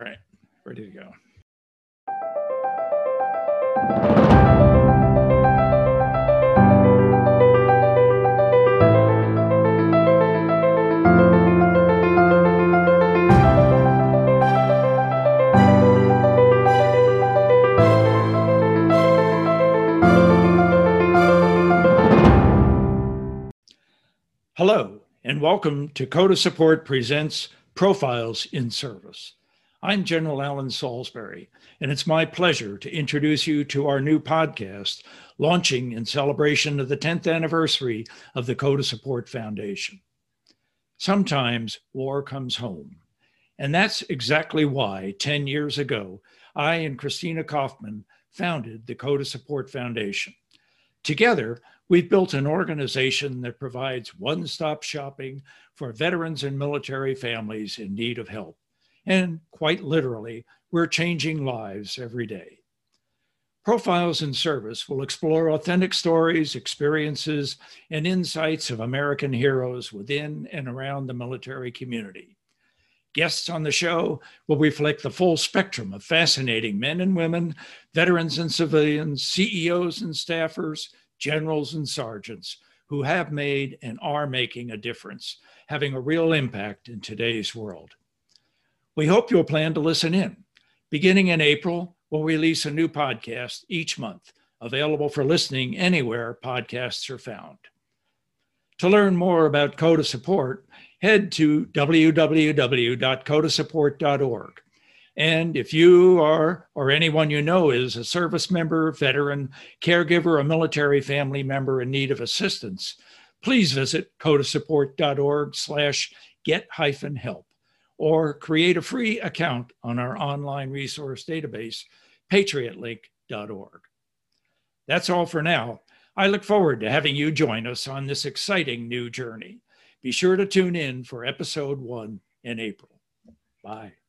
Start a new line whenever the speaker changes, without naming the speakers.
All right, ready to go. Hello, and welcome to Code of Support Presents Profiles in Service. I'm General Alan Salisbury, and it's my pleasure to introduce you to our new podcast, launching in celebration of the 10th anniversary of the Code of Support Foundation. Sometimes war comes home, and that's exactly why 10 years ago, I and Kristina Kaufmann founded the Code of Support Foundation. Together, We've built an organization that provides one stop shopping for veterans and military families in need of help. And quite literally, we're changing lives every day. Profiles in Service will explore authentic stories, experiences, and insights of American heroes within and around the military community. Guests on the show will reflect the full spectrum of fascinating men and women, veterans and civilians, CEOs and staffers, generals and sergeants who have made and are making a difference, having a real impact in today's world. We hope you'll plan to listen in. Beginning in April, we'll release a new podcast each month, available for listening anywhere podcasts are found. To learn more about Code of support, head to www.codeofsupport.org and if you are, or anyone you know is a service member, veteran, caregiver, a military family member in need of assistance, please visit codeofsupport.org slash get hyphen help or create a free account on our online resource database, patriotlink.org. That's all for now. I look forward to having you join us on this exciting new journey. Be sure to tune in for episode one in April. Bye.